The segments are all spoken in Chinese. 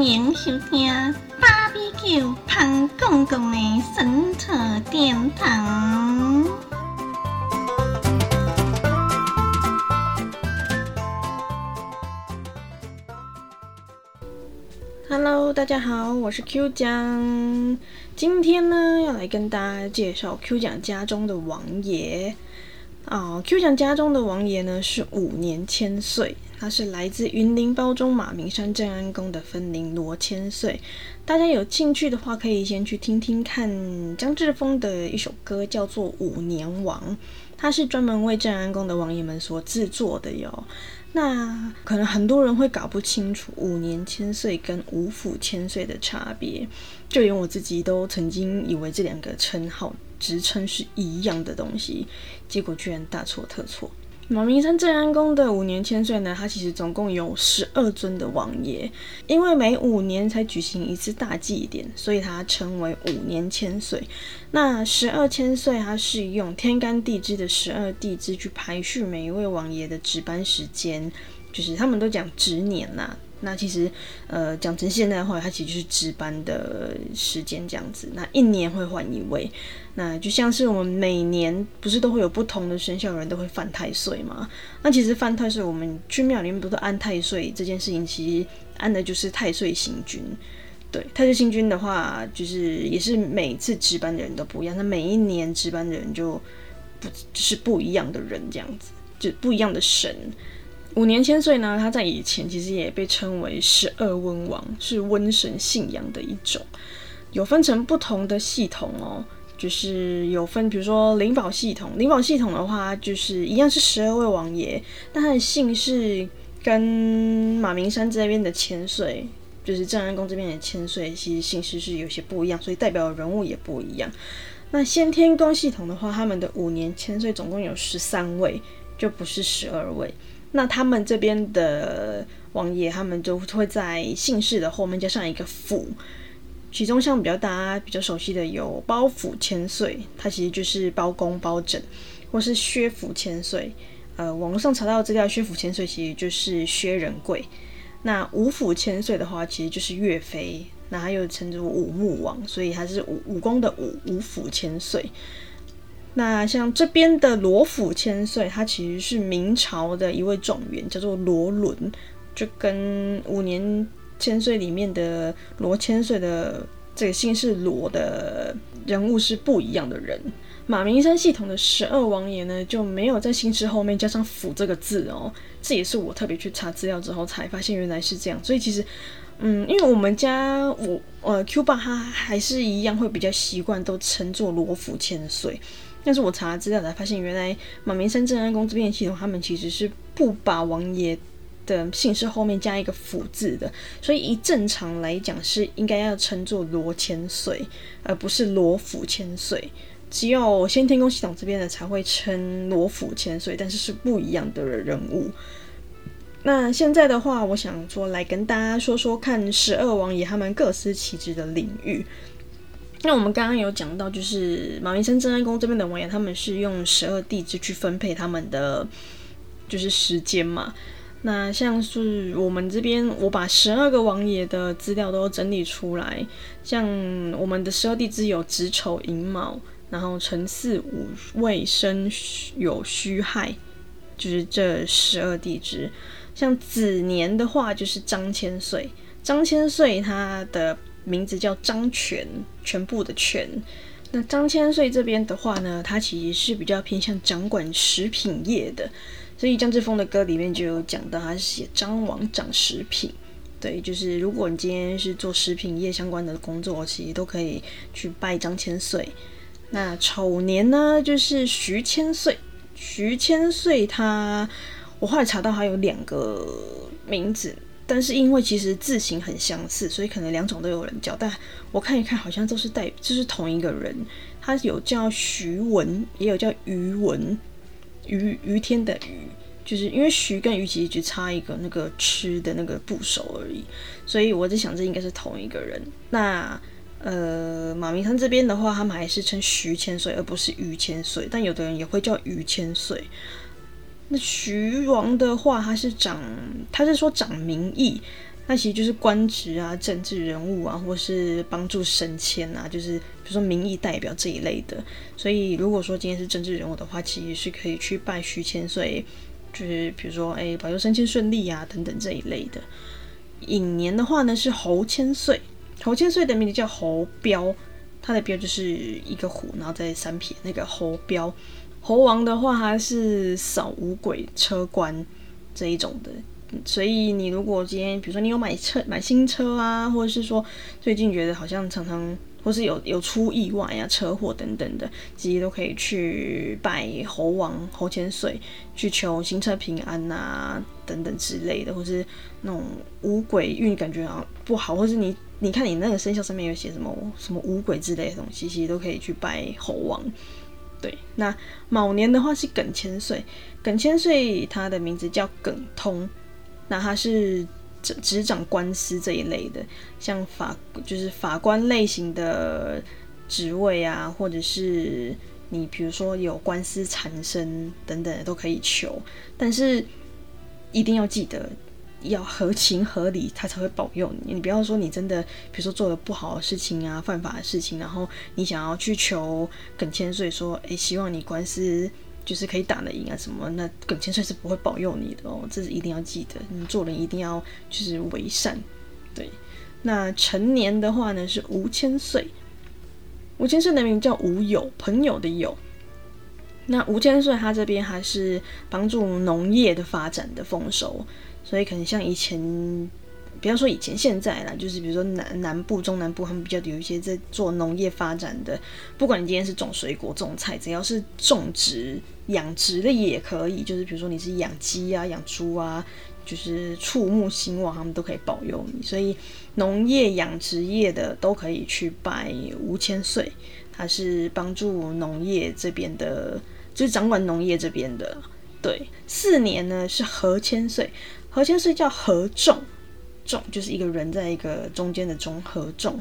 欢迎收听《芭比 Q 胖公公的神特殿堂》。Hello，大家好，我是 Q 酱。今天呢，要来跟大家介绍 Q 酱家中的王爷。啊，Q 酱家中的王爷呢是五年千岁，他是来自云林包中马明山镇安宫的分灵罗千岁。大家有兴趣的话，可以先去听听看张志峰的一首歌，叫做《五年王》，他是专门为镇安宫的王爷们所制作的哟。那可能很多人会搞不清楚五年千岁跟五府千岁的差别，就连我自己都曾经以为这两个称号。职称是一样的东西，结果居然大错特错。马明山镇安宫的五年千岁呢，它其实总共有十二尊的王爷，因为每五年才举行一次大祭典，所以它称为五年千岁。那十二千岁，它是用天干地支的十二地支去排序每一位王爷的值班时间，就是他们都讲值年呐。那其实，呃，讲成现代话，它其实就是值班的时间这样子。那一年会换一位，那就像是我们每年不是都会有不同的生肖人都会犯太岁吗？那其实犯太岁，我们去庙里面不是安太岁这件事情，其实安的就是太岁星君。对，太岁星君的话，就是也是每次值班的人都不一样，那每一年值班的人就不就是不一样的人这样子，就不一样的神。五年千岁呢，他在以前其实也被称为十二瘟王，是瘟神信仰的一种，有分成不同的系统哦，就是有分，比如说灵宝系统，灵宝系统的话，就是一样是十二位王爷，但他的姓氏跟马明山这边的千岁，就是镇安宫这边的千岁，其实姓氏是有些不一样，所以代表的人物也不一样。那先天宫系统的话，他们的五年千岁总共有十三位，就不是十二位。那他们这边的王爷，他们就会在姓氏的后面加上一个府，其中像比较大家比较熟悉的有包府千岁，它其实就是包公包拯，或是薛府千岁。呃，网络上查到资料，薛府千岁其实就是薛仁贵。那五府千岁的话，其实就是岳飞，那他又称作武穆王，所以他是武武功的武五府千岁。那像这边的罗府千岁，他其实是明朝的一位状元，叫做罗伦，就跟五年千岁里面的罗千岁的这个姓氏罗的人物是不一样的人。马明山系统的十二王爷呢，就没有在姓氏后面加上府这个字哦，这也是我特别去查资料之后才发现原来是这样。所以其实，嗯，因为我们家我呃 Q 爸他还是一样会比较习惯都称作罗府千岁。但是我查了资料才发现，原来马明山正安宫这边的系统，他们其实是不把王爷的姓氏后面加一个府字的，所以以正常来讲是应该要称作罗千岁，而不是罗府千岁。只有先天宫系统这边的才会称罗府千岁，但是是不一样的人物。那现在的话，我想说来跟大家说说看十二王爷他们各司其职的领域。那我们刚刚有讲到，就是马明山镇安宫这边的王爷，他们是用十二地支去分配他们的就是时间嘛。那像是我们这边，我把十二个王爷的资料都整理出来。像我们的十二地支有子丑寅卯，然后辰巳午未申酉戌亥，就是这十二地支。像子年的话，就是张千岁，张千岁他的。名字叫张全，全部的全。那张千岁这边的话呢，他其实是比较偏向掌管食品业的，所以张志峰的歌里面就有讲到，他是写张王掌食品。对，就是如果你今天是做食品业相关的工作，其实都可以去拜张千岁。那丑年呢，就是徐千岁。徐千岁他，我后来查到他有两个名字。但是因为其实字形很相似，所以可能两种都有人叫。但我看一看，好像都是代，就是同一个人。他有叫徐文，也有叫余文，余余天的余，就是因为徐跟余其实只差一个那个吃的那个部首而已。所以我在想，这应该是同一个人。那呃，马明山这边的话，他们还是称徐千岁，而不是余千岁。但有的人也会叫余千岁。那徐王的话，他是掌，他是说掌名义。那其实就是官职啊、政治人物啊，或是帮助升迁啊，就是比如说民意代表这一类的。所以如果说今天是政治人物的话，其实是可以去拜徐千岁，就是比如说哎保佑升迁顺利啊等等这一类的。寅年的话呢是侯千岁，侯千岁的名字叫侯彪，他的标就是一个虎，然后再三撇那个侯彪。猴王的话，他是扫五鬼车官这一种的，所以你如果今天，比如说你有买车、买新车啊，或者是说最近觉得好像常常或是有有出意外啊、车祸等等的，其实都可以去拜猴王、猴千岁，去求行车平安啊等等之类的，或是那种五鬼运感觉啊不好，或是你你看你那个生肖上面有写什么什么五鬼之类的东西，其实都可以去拜猴王。对，那卯年的话是耿千岁，耿千岁他的名字叫耿通，那他是执执掌官司这一类的，像法就是法官类型的职位啊，或者是你比如说有官司缠身等等都可以求，但是一定要记得。要合情合理，他才会保佑你。你不要说你真的，比如说做了不好的事情啊、犯法的事情，然后你想要去求耿千岁说，哎，希望你官司就是可以打得赢啊什么？那耿千岁是不会保佑你的哦，这是一定要记得。你做人一定要就是为善。对，那成年的话呢是吴千岁，吴千岁的名叫吴友，朋友的友。那吴千岁他这边还是帮助农业的发展的丰收。所以可能像以前，不要说以前，现在啦，就是比如说南南部、中南部，他们比较有一些在做农业发展的，不管你今天是种水果、种菜，只要是种植、养殖的也可以。就是比如说你是养鸡啊、养猪啊，就是畜牧兴旺，他们都可以保佑你。所以农业养殖业的都可以去拜吴千岁，他是帮助农业这边的，就是掌管农业这边的。对，四年呢是何千岁。何千岁叫何仲，仲就是一个人在一个中间的中何仲。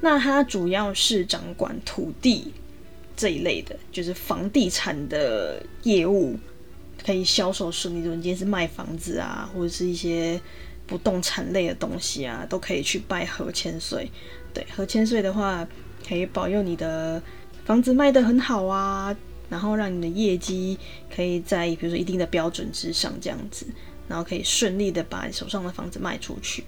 那他主要是掌管土地这一类的，就是房地产的业务，可以销售顺利。如今天是卖房子啊，或者是一些不动产类的东西啊，都可以去拜何千岁。对，何千岁的话，可以保佑你的房子卖得很好啊，然后让你的业绩可以在比如说一定的标准之上，这样子。然后可以顺利的把手上的房子卖出去。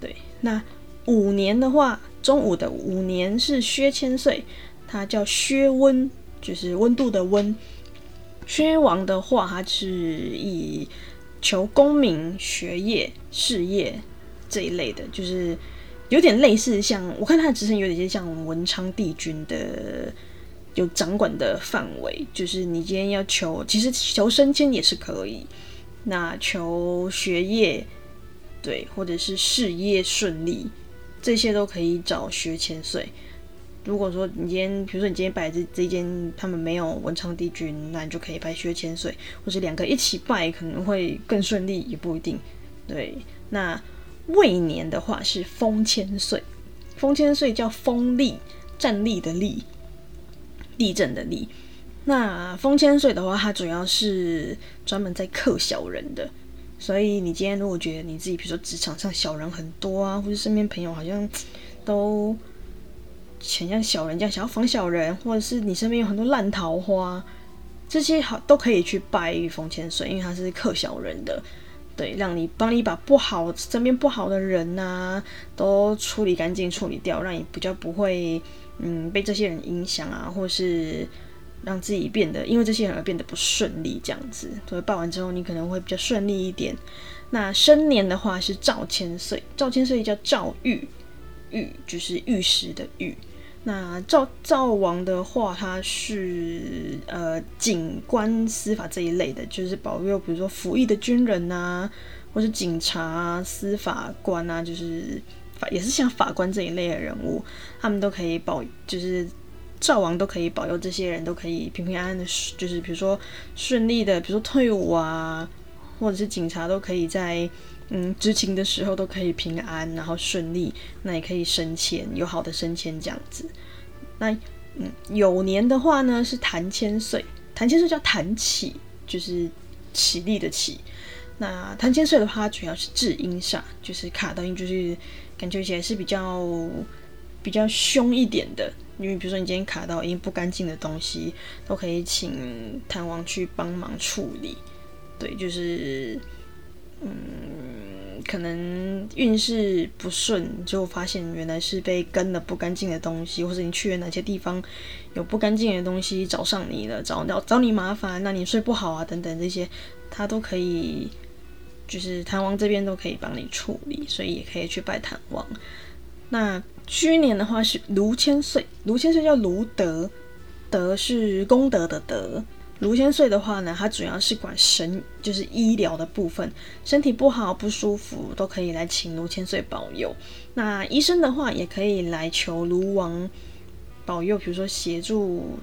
对，那五年的话，中午的五年是薛千岁，他叫薛温，就是温度的温。薛王的话，他是以求功名、学业、事业这一类的，就是有点类似像，我看他的职称有点像文昌帝君的有掌管的范围，就是你今天要求，其实求升迁也是可以。那求学业，对，或者是事业顺利，这些都可以找薛千岁。如果说你今天，比如说你今天拜这这间，他们没有文昌帝君，那你就可以拜薛千岁，或者两个一起拜，可能会更顺利，也不一定。对，那未年的话是封千岁，封千岁叫封力，站立的立，地震的立。那封千岁的话，它主要是专门在克小人的，所以你今天如果觉得你自己，比如说职场上小人很多啊，或者身边朋友好像都很像小人这样，想要防小人，或者是你身边有很多烂桃花，这些好都可以去拜封千岁，因为他是克小人的，对，让你帮你把不好身边不好的人呐都处理干净、处理掉，让你比较不会嗯被这些人影响啊，或是。让自己变得因为这些人而变得不顺利，这样子，所以报完之后你可能会比较顺利一点。那生年的话是赵千岁，赵千岁叫赵玉，玉就是玉石的玉。那赵赵王的话，他是呃警官司法这一类的，就是保佑比如说服役的军人呐，或是警察、司法官啊，就是法也是像法官这一类的人物，他们都可以保，就是。赵王都可以保佑这些人都可以平平安安的，就是比如说顺利的，比如说退伍啊，或者是警察都可以在嗯执勤的时候都可以平安，然后顺利，那也可以升迁，有好的升迁这样子。那嗯有年的话呢是谭千岁，谭千岁叫谭起，就是起立的起。那谭千岁的话，主要是治阴煞，就是卡到阴，就是感觉起来是比较比较凶一点的。因为比如说你今天卡到阴不干净的东西，都可以请贪王去帮忙处理。对，就是嗯，可能运势不顺，就发现原来是被跟了不干净的东西，或者你去了哪些地方有不干净的东西找上你了，找找找你麻烦，那你睡不好啊等等这些，他都可以。就是谭王这边都可以帮你处理，所以也可以去拜谭王。那去年的话是卢千岁，卢千岁叫卢德，德是功德的德。卢千岁的话呢，它主要是管神，就是医疗的部分，身体不好不舒服都可以来请卢千岁保佑。那医生的话也可以来求卢王保佑，比如说协助，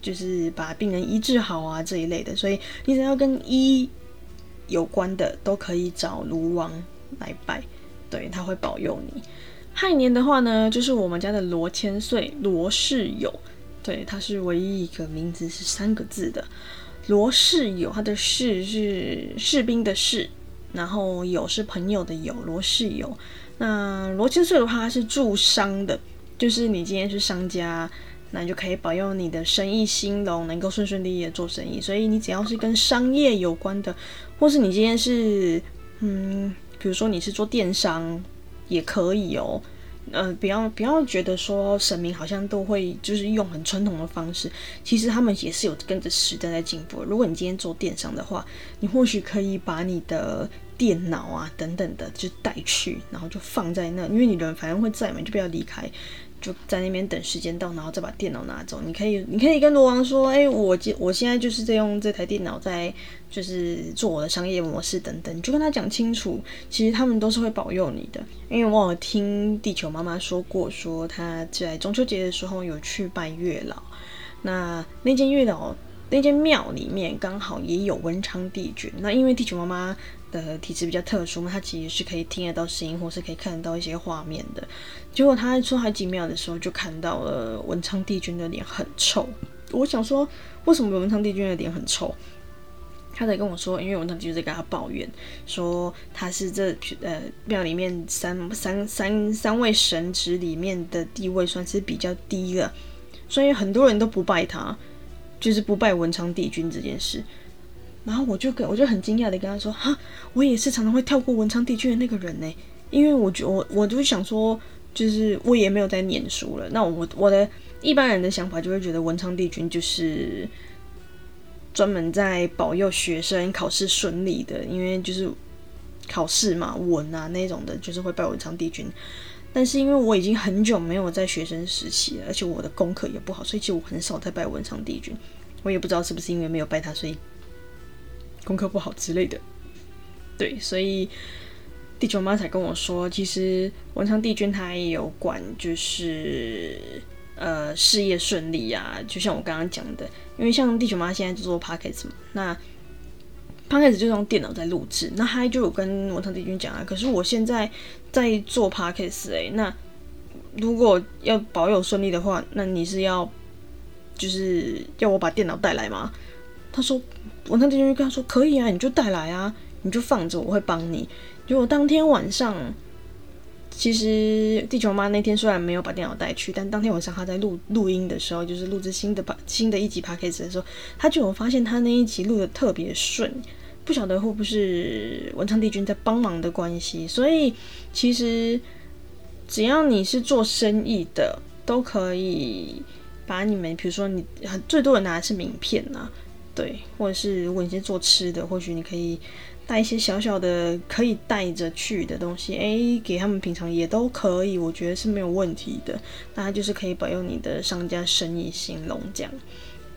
就是把病人医治好啊这一类的。所以你只要跟医有关的都可以找卢王来拜，对他会保佑你。亥年的话呢，就是我们家的罗千岁，罗世友，对，他是唯一一个名字是三个字的罗世友，他的士是士兵的士，然后友是朋友的友，罗世友。那罗千岁的话他是助商的，就是你今天是商家。那你就可以保佑你的生意兴隆，能够顺顺利利的做生意。所以你只要是跟商业有关的，或是你今天是，嗯，比如说你是做电商，也可以哦。呃，不要不要觉得说神明好像都会就是用很传统的方式，其实他们也是有跟着时代在进步。如果你今天做电商的话，你或许可以把你的电脑啊等等的就带去，然后就放在那，因为你人反正会在嘛，就不要离开。就在那边等时间到，然后再把电脑拿走。你可以，你可以跟罗王说：“哎，我今我现在就是在用这台电脑在，就是做我的商业模式等等。”你就跟他讲清楚，其实他们都是会保佑你的。因为我有听地球妈妈说过，说她在中秋节的时候有去拜月老，那那间月老那间庙里面刚好也有文昌帝君。那因为地球妈妈。的体质比较特殊嘛，他其实是可以听得到声音，或是可以看得到一些画面的。结果他在出海几秒的时候，就看到了文昌帝君的脸很臭。我想说，为什么文昌帝君的脸很臭？他在跟我说，因为文昌帝君在跟他抱怨，说他是这呃庙里面三三三三位神职里面的地位算是比较低的，所以很多人都不拜他，就是不拜文昌帝君这件事。然后我就跟我就很惊讶的跟他说：“哈，我也是常常会跳过文昌帝君的那个人呢，因为我觉我我就想说，就是我也没有在念书了。那我我的一般人的想法就会觉得文昌帝君就是专门在保佑学生考试顺利的，因为就是考试嘛，稳啊那种的，就是会拜文昌帝君。但是因为我已经很久没有在学生时期了，而且我的功课也不好，所以其实我很少在拜文昌帝君。我也不知道是不是因为没有拜他，所以。”功课不好之类的，对，所以地球妈才跟我说，其实文昌帝君他也有管，就是呃事业顺利呀。就像我刚刚讲的，因为像地球妈现在就做 p o c k e t 嘛，那 p o c k e t 就用电脑在录制，那他就有跟文昌帝君讲啊。可是我现在在做 p o c k e t 哎，那如果要保有顺利的话，那你是要就是要我把电脑带来吗？他说。我那天就跟他说：“可以啊，你就带来啊，你就放着，我会帮你。”结果当天晚上，其实地球妈那天虽然没有把电脑带去，但当天晚上她在录录音的时候，就是录制新的把新的一集 p a c k a g e 的时候，她就有发现她那一集录的特别顺，不晓得会不会是文昌帝君在帮忙的关系。所以其实只要你是做生意的，都可以把你们，比如说你最多人拿的是名片啊。对，或者是如果你是做吃的，或许你可以带一些小小的可以带着去的东西，诶，给他们平常也都可以，我觉得是没有问题的。那就是可以保佑你的商家生意兴隆这样。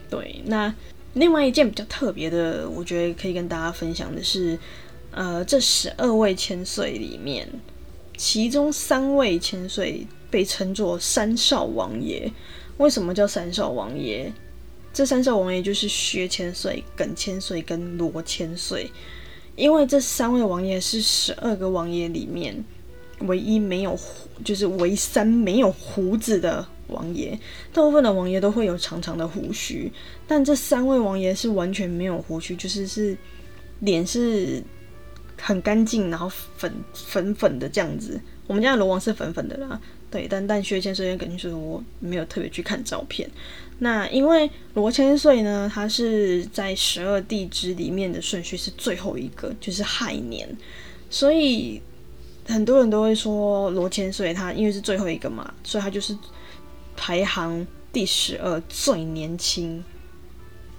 对，那另外一件比较特别的，我觉得可以跟大家分享的是，呃，这十二位千岁里面，其中三位千岁被称作三少王爷。为什么叫三少王爷？这三少王爷就是薛千岁、耿千岁跟罗千岁，因为这三位王爷是十二个王爷里面唯一没有胡，就是唯三没有胡子的王爷。大部分的王爷都会有长长的胡须，但这三位王爷是完全没有胡须，就是是脸是很干净，然后粉粉粉的这样子。我们家的罗王是粉粉的啦，对，但但薛千岁跟耿千岁我没有特别去看照片。那因为罗千岁呢，他是在十二地支里面的顺序是最后一个，就是亥年，所以很多人都会说罗千岁他因为是最后一个嘛，所以他就是排行第十二最年轻，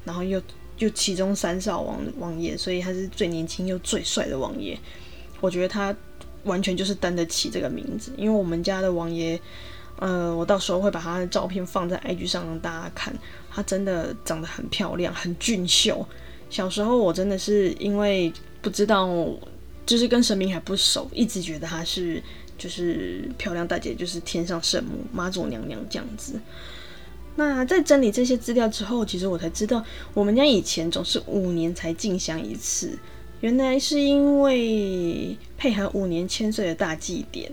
然后又又其中三少王王爷，所以他是最年轻又最帅的王爷。我觉得他完全就是担得起这个名字，因为我们家的王爷。呃，我到时候会把他的照片放在 IG 上让大家看，他真的长得很漂亮，很俊秀。小时候我真的是因为不知道，就是跟神明还不熟，一直觉得她是就是漂亮大姐，就是天上圣母妈祖娘娘这样子。那在整理这些资料之后，其实我才知道，我们家以前总是五年才进香一次，原来是因为配合五年千岁的大祭典。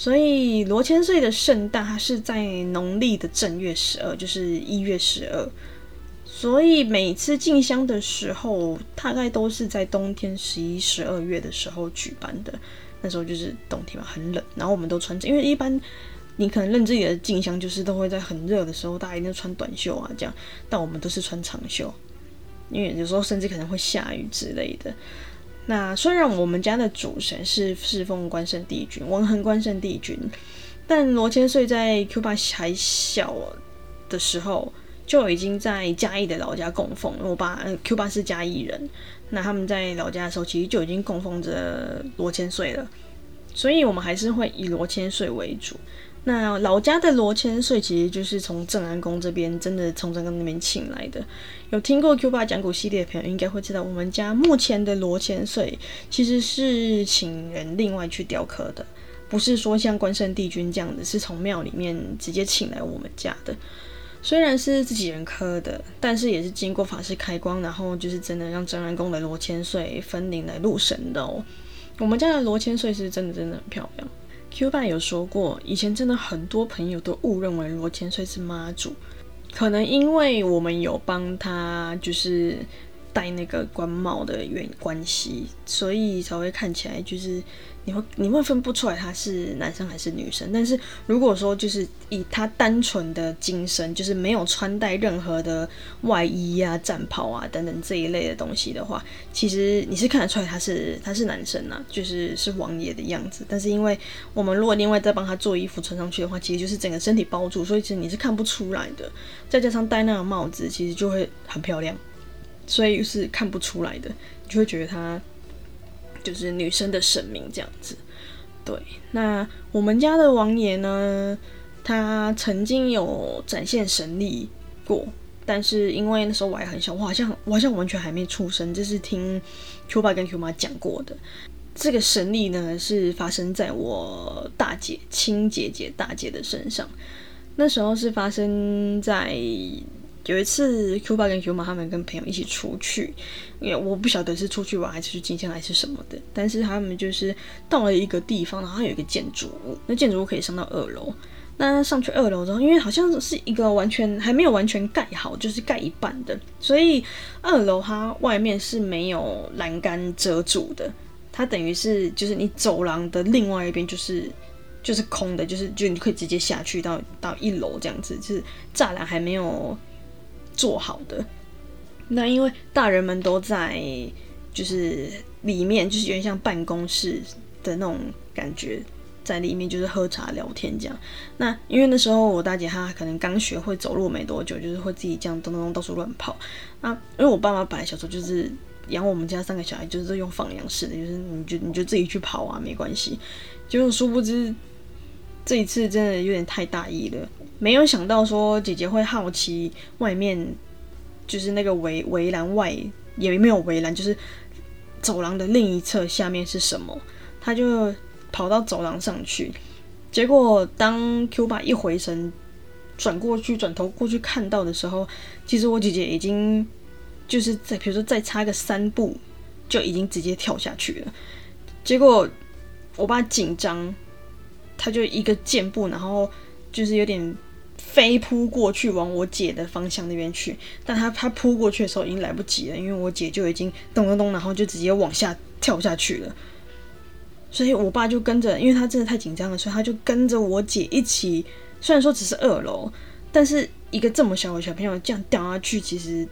所以罗千岁的圣诞，它是在农历的正月十二，就是一月十二。所以每次进香的时候，大概都是在冬天十一、十二月的时候举办的。那时候就是冬天嘛，很冷，然后我们都穿着，因为一般你可能认自己的进香就是都会在很热的时候，大家一定穿短袖啊这样，但我们都是穿长袖，因为有时候甚至可能会下雨之类的。那虽然我们家的主神是侍奉关圣帝君、文恒关圣帝君，但罗千岁在 Q 爸还小的时候就已经在嘉义的老家供奉。我爸 Q 爸是嘉义人，那他们在老家的时候其实就已经供奉着罗千岁了，所以我们还是会以罗千岁为主。那老家的罗千岁其实就是从正安宫这边，真的从正安宫那边请来的。有听过 Q 爸讲古系列的朋友，应该会知道，我们家目前的罗千岁其实是请人另外去雕刻的，不是说像关圣帝君这样子，是从庙里面直接请来我们家的。虽然是自己人刻的，但是也是经过法师开光，然后就是真的让正安宫的罗千岁分灵来入神的哦。我们家的罗千岁是真的真的很漂亮。Q 爸有说过，以前真的很多朋友都误认为罗千岁是妈祖，可能因为我们有帮他就是戴那个官帽的原关系，所以才会看起来就是。你会你会分不出来他是男生还是女生，但是如果说就是以他单纯的精神，就是没有穿戴任何的外衣啊、战袍啊等等这一类的东西的话，其实你是看得出来他是他是男生呐，就是是王爷的样子。但是因为我们如果另外再帮他做衣服穿上去的话，其实就是整个身体包住，所以其实你是看不出来的。再加上戴那个帽子，其实就会很漂亮，所以是看不出来的，你就会觉得他。就是女生的神明这样子，对。那我们家的王爷呢，他曾经有展现神力过，但是因为那时候我还很小，我好像我好像完全还没出生，这是听 Q 爸跟 Q 妈讲过的。这个神力呢，是发生在我大姐亲姐姐大姐的身上，那时候是发生在。有一次，Q 爸跟 Q 妈他们跟朋友一起出去，因为我不晓得是出去玩还是去进香还是什么的，但是他们就是到了一个地方，然后有一个建筑物，那建筑物可以上到二楼。那上去二楼之后，因为好像是一个完全还没有完全盖好，就是盖一半的，所以二楼它外面是没有栏杆遮住的，它等于是就是你走廊的另外一边就是就是空的，就是就你可以直接下去到到一楼这样子，就是栅栏还没有。做好的，那因为大人们都在，就是里面，就是有点像办公室的那种感觉，在里面就是喝茶聊天这样。那因为那时候我大姐她可能刚学会走路没多久，就是会自己这样咚咚咚到处乱跑。那因为我爸妈本来小时候就是养我们家三个小孩，就是用放养式的，就是你就你就自己去跑啊，没关系。结果殊不知这一次真的有点太大意了。没有想到说姐姐会好奇外面，就是那个围围栏外也没有围栏，就是走廊的另一侧下面是什么，她就跑到走廊上去。结果当 Q 爸一回神转过去转头过去看到的时候，其实我姐姐已经就是在比如说再差个三步就已经直接跳下去了。结果我爸紧张，他就一个箭步，然后就是有点。飞扑过去往我姐的方向那边去，但他他扑过去的时候已经来不及了，因为我姐就已经咚咚咚，然后就直接往下跳下去了。所以我爸就跟着，因为他真的太紧张了，所以他就跟着我姐一起。虽然说只是二楼，但是一个这么小的小朋友这样掉下去，其实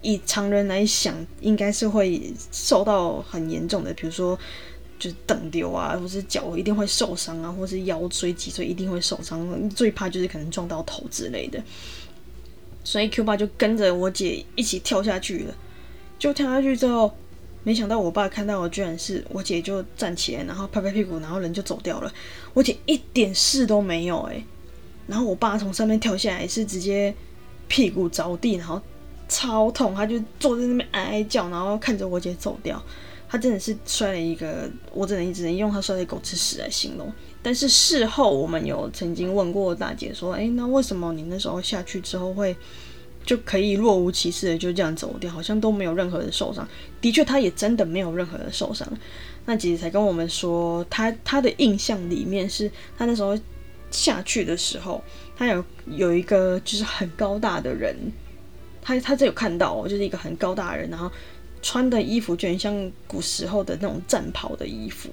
以常人来想，应该是会受到很严重的，比如说就是蹬丢啊，或是脚一定会受伤啊，或是腰椎、脊椎一定会受伤。最怕就是可能撞到头之类的。所以 Q 爸就跟着我姐一起跳下去了。就跳下去之后，没想到我爸看到我，居然是我姐就站起来，然后拍拍屁股，然后人就走掉了。我姐一点事都没有，诶。然后我爸从上面跳下来，是直接屁股着地，然后超痛，他就坐在那边哀哀叫，然后看着我姐走掉。他真的是摔了一个，我只能只能用他摔的狗吃屎来形容。但是事后我们有曾经问过大姐说，哎，那为什么你那时候下去之后会就可以若无其事的就这样走掉，好像都没有任何的受伤？的确，他也真的没有任何的受伤。那姐姐才跟我们说，他他的印象里面是他那时候。下去的时候，他有有一个就是很高大的人，他他这有看到，就是一个很高大的人，然后穿的衣服就很像古时候的那种战袍的衣服，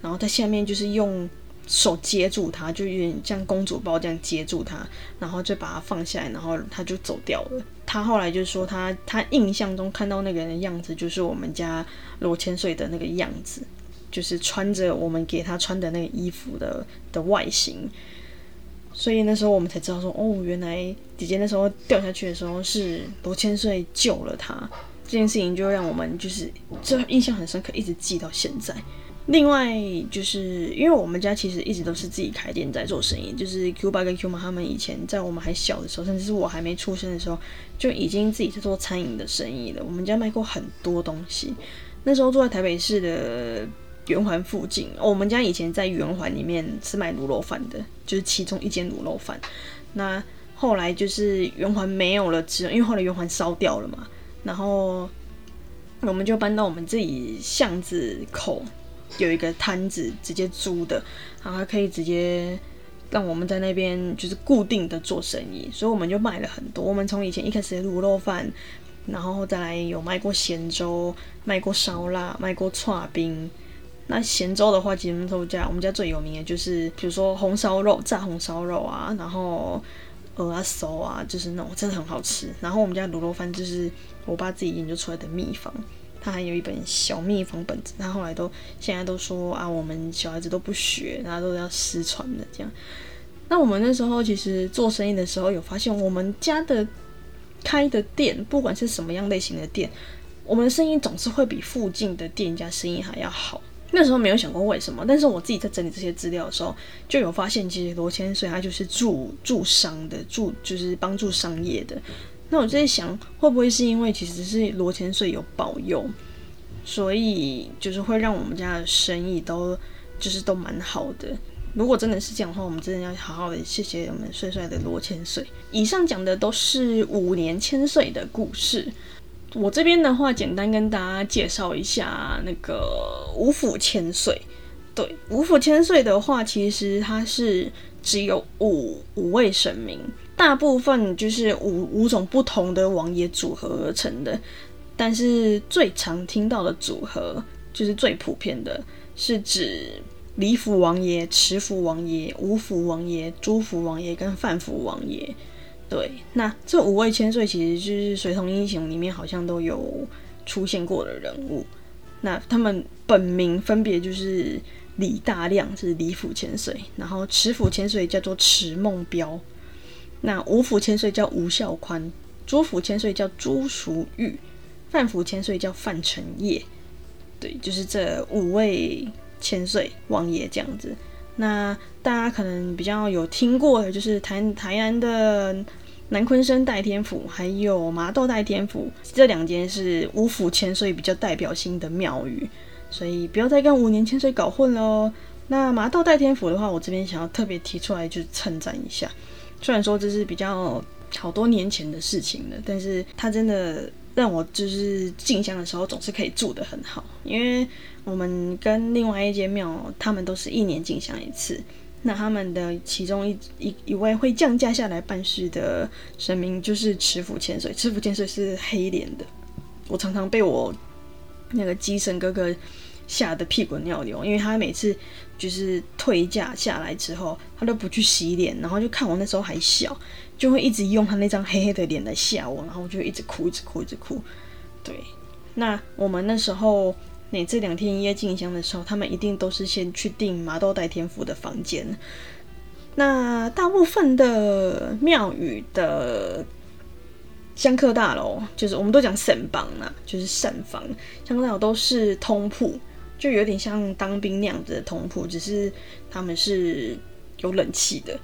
然后在下面就是用手接住他，就有点像公主抱这样接住他，然后就把他放下来，然后他就走掉了。他后来就说他他印象中看到那个人的样子，就是我们家罗千岁的那个样子。就是穿着我们给他穿的那个衣服的的外形，所以那时候我们才知道说，哦，原来姐姐那时候掉下去的时候是罗千岁救了她。这件事情就让我们就是这印象很深刻，一直记到现在。另外就是因为我们家其实一直都是自己开店在做生意，就是 Q 爸跟 Q 妈他们以前在我们还小的时候，甚至是我还没出生的时候，就已经自己在做餐饮的生意了。我们家卖过很多东西，那时候住在台北市的。圆环附近，我们家以前在圆环里面是卖卤肉饭的，就是其中一间卤肉饭。那后来就是圆环没有了，之因为后来圆环烧掉了嘛，然后我们就搬到我们自己巷子口有一个摊子，直接租的，然后可以直接让我们在那边就是固定的做生意，所以我们就卖了很多。我们从以前一开始的卤肉饭，然后再来有卖过咸粥，卖过烧腊，卖过串冰。那咸粥的话，其实我们家我们家最有名的就是，比如说红烧肉、炸红烧肉啊，然后鹅啊、熟啊，就是那种真的很好吃。然后我们家卤肉饭就是我爸自己研究出来的秘方，他还有一本小秘方本子。他后来都现在都说啊，我们小孩子都不学，然后都要失传的这样。那我们那时候其实做生意的时候有发现，我们家的开的店，不管是什么样类型的店，我们的生意总是会比附近的店家生意还要好。那时候没有想过为什么，但是我自己在整理这些资料的时候，就有发现，其实罗千岁他就是助助商的，助就是帮助商业的。那我在想，会不会是因为其实是罗千岁有保佑，所以就是会让我们家的生意都就是都蛮好的。如果真的是这样的话，我们真的要好好的谢谢我们帅帅的罗千岁。以上讲的都是五年千岁的故事。我这边的话，简单跟大家介绍一下那个五府千岁。对，五府千岁的话，其实它是只有五五位神明，大部分就是五五种不同的王爷组合而成的。但是最常听到的组合，就是最普遍的，是指李府王爷、池府王爷、五府王爷、朱府王爷跟范府王爷。对，那这五位千岁其实就是水桶英雄里面好像都有出现过的人物。那他们本名分别就是李大亮是李府千岁，然后池府千岁叫做池梦彪，那吴府千岁叫吴孝宽，朱府千岁叫朱淑玉，范府千岁叫范成业。对，就是这五位千岁王爷这样子。那大家可能比较有听过的，就是台台南的。南昆生代天府还有麻豆代天府这两间是五府千岁比较代表性的庙宇，所以不要再跟五年千岁搞混喽。那麻豆代天府的话，我这边想要特别提出来，就是称赞一下。虽然说这是比较好多年前的事情了，但是它真的让我就是进香的时候总是可以住得很好，因为我们跟另外一间庙，他们都是一年进香一次。那他们的其中一一一位会降价下来办事的神明就是持府千岁，持府千岁是黑脸的。我常常被我那个鸡神哥哥吓得屁滚尿流，因为他每次就是退价下来之后，他都不去洗脸，然后就看我那时候还小，就会一直用他那张黑黑的脸来吓我，然后我就一直哭，一直哭，一直哭。对，那我们那时候每这两天一夜进香的时候，他们一定都是先去订麻豆代天府的房间。那大部分的庙宇的香客大楼，就是我们都讲省房啦，就是省房，香客大楼都是通铺，就有点像当兵那样子的通铺，只是他们是有冷气的。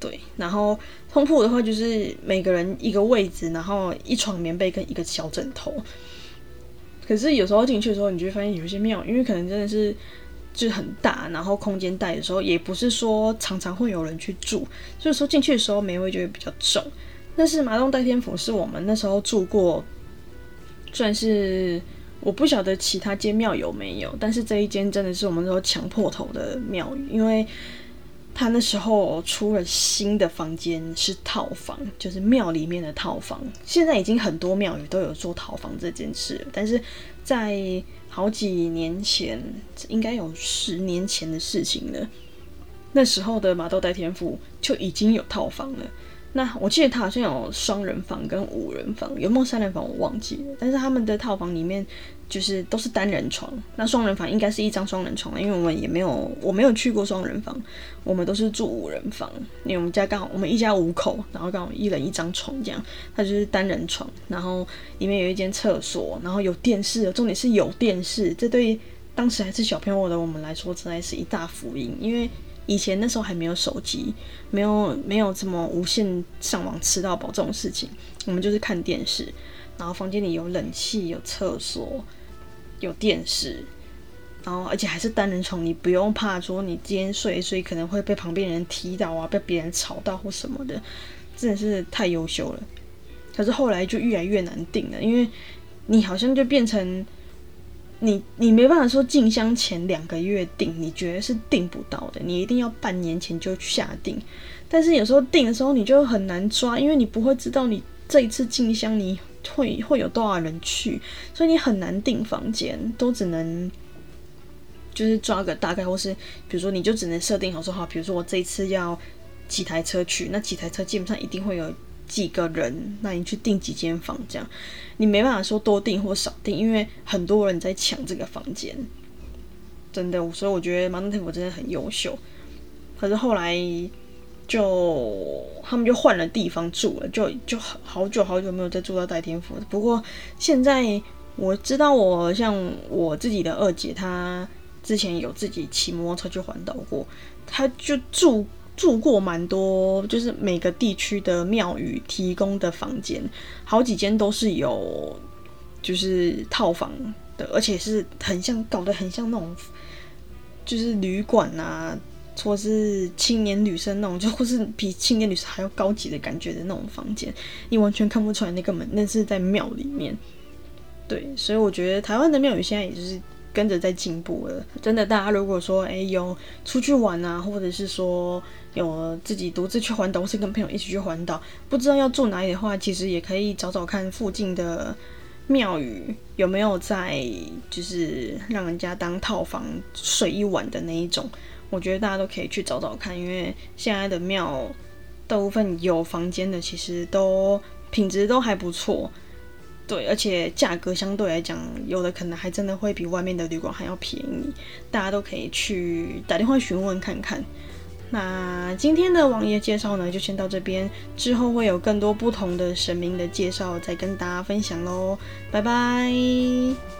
对，然后通铺的话，就是每个人一个位置，然后一床棉被跟一个小枕头。可是有时候进去的时候，你就会发现有一些庙，因为可能真的是就是很大，然后空间大的时候，也不是说常常会有人去住，所以说进去的时候霉味就会比较重。但是麻洞代天府是我们那时候住过，算是我不晓得其他间庙有没有，但是这一间真的是我们那时候抢破头的庙宇，因为。他那时候出了新的房间，是套房，就是庙里面的套房。现在已经很多庙宇都有做套房这件事，但是在好几年前，应该有十年前的事情了。那时候的马豆代天府就已经有套房了。那我记得他好像有双人房跟五人房，有没有三人房我忘记了。但是他们的套房里面就是都是单人床，那双人房应该是一张双人床，因为我们也没有我没有去过双人房，我们都是住五人房，因为我们家刚好我们一家五口，然后刚好一人一张床这样，它就是单人床，然后里面有一间厕所，然后有电视，重点是有电视，这对当时还是小朋友的我们来说，实在是一大福音，因为。以前那时候还没有手机，没有没有什么无线上网吃到饱这种事情，我们就是看电视，然后房间里有冷气、有厕所、有电视，然后而且还是单人床，你不用怕说你今天睡一睡可能会被旁边人踢到啊，被别人吵到或什么的，真的是太优秀了。可是后来就越来越难定了，因为你好像就变成。你你没办法说进香前两个月订，你觉得是订不到的，你一定要半年前就下定。但是有时候订的时候你就很难抓，因为你不会知道你这一次进香你会会有多少人去，所以你很难订房间，都只能就是抓个大概，或是比如说你就只能设定好说好，比如说我这一次要几台车去，那几台车基本上一定会有。几个人，那你去订几间房，这样你没办法说多订或少订，因为很多人在抢这个房间，真的，所以我觉得马登天府真的很优秀。可是后来就他们就换了地方住了，就就好久好久没有再住到戴天府。不过现在我知道，我像我自己的二姐，她之前有自己骑摩托车去环岛过，她就住。住过蛮多，就是每个地区的庙宇提供的房间，好几间都是有，就是套房的，而且是很像，搞得很像那种，就是旅馆啊，或是青年旅生那种，就或是比青年旅生还要高级的感觉的那种房间，你完全看不出来那个门，那是在庙里面。对，所以我觉得台湾的庙宇现在也就是。跟着在进步了，真的，大家如果说哎有出去玩啊，或者是说有自己独自去环岛，或是跟朋友一起去环岛，不知道要住哪里的话，其实也可以找找看附近的庙宇有没有在，就是让人家当套房睡一晚的那一种。我觉得大家都可以去找找看，因为现在的庙大部分有房间的，其实都品质都还不错。对，而且价格相对来讲，有的可能还真的会比外面的旅馆还要便宜，大家都可以去打电话询问看看。那今天的网页介绍呢，就先到这边，之后会有更多不同的神明的介绍再跟大家分享喽，拜拜。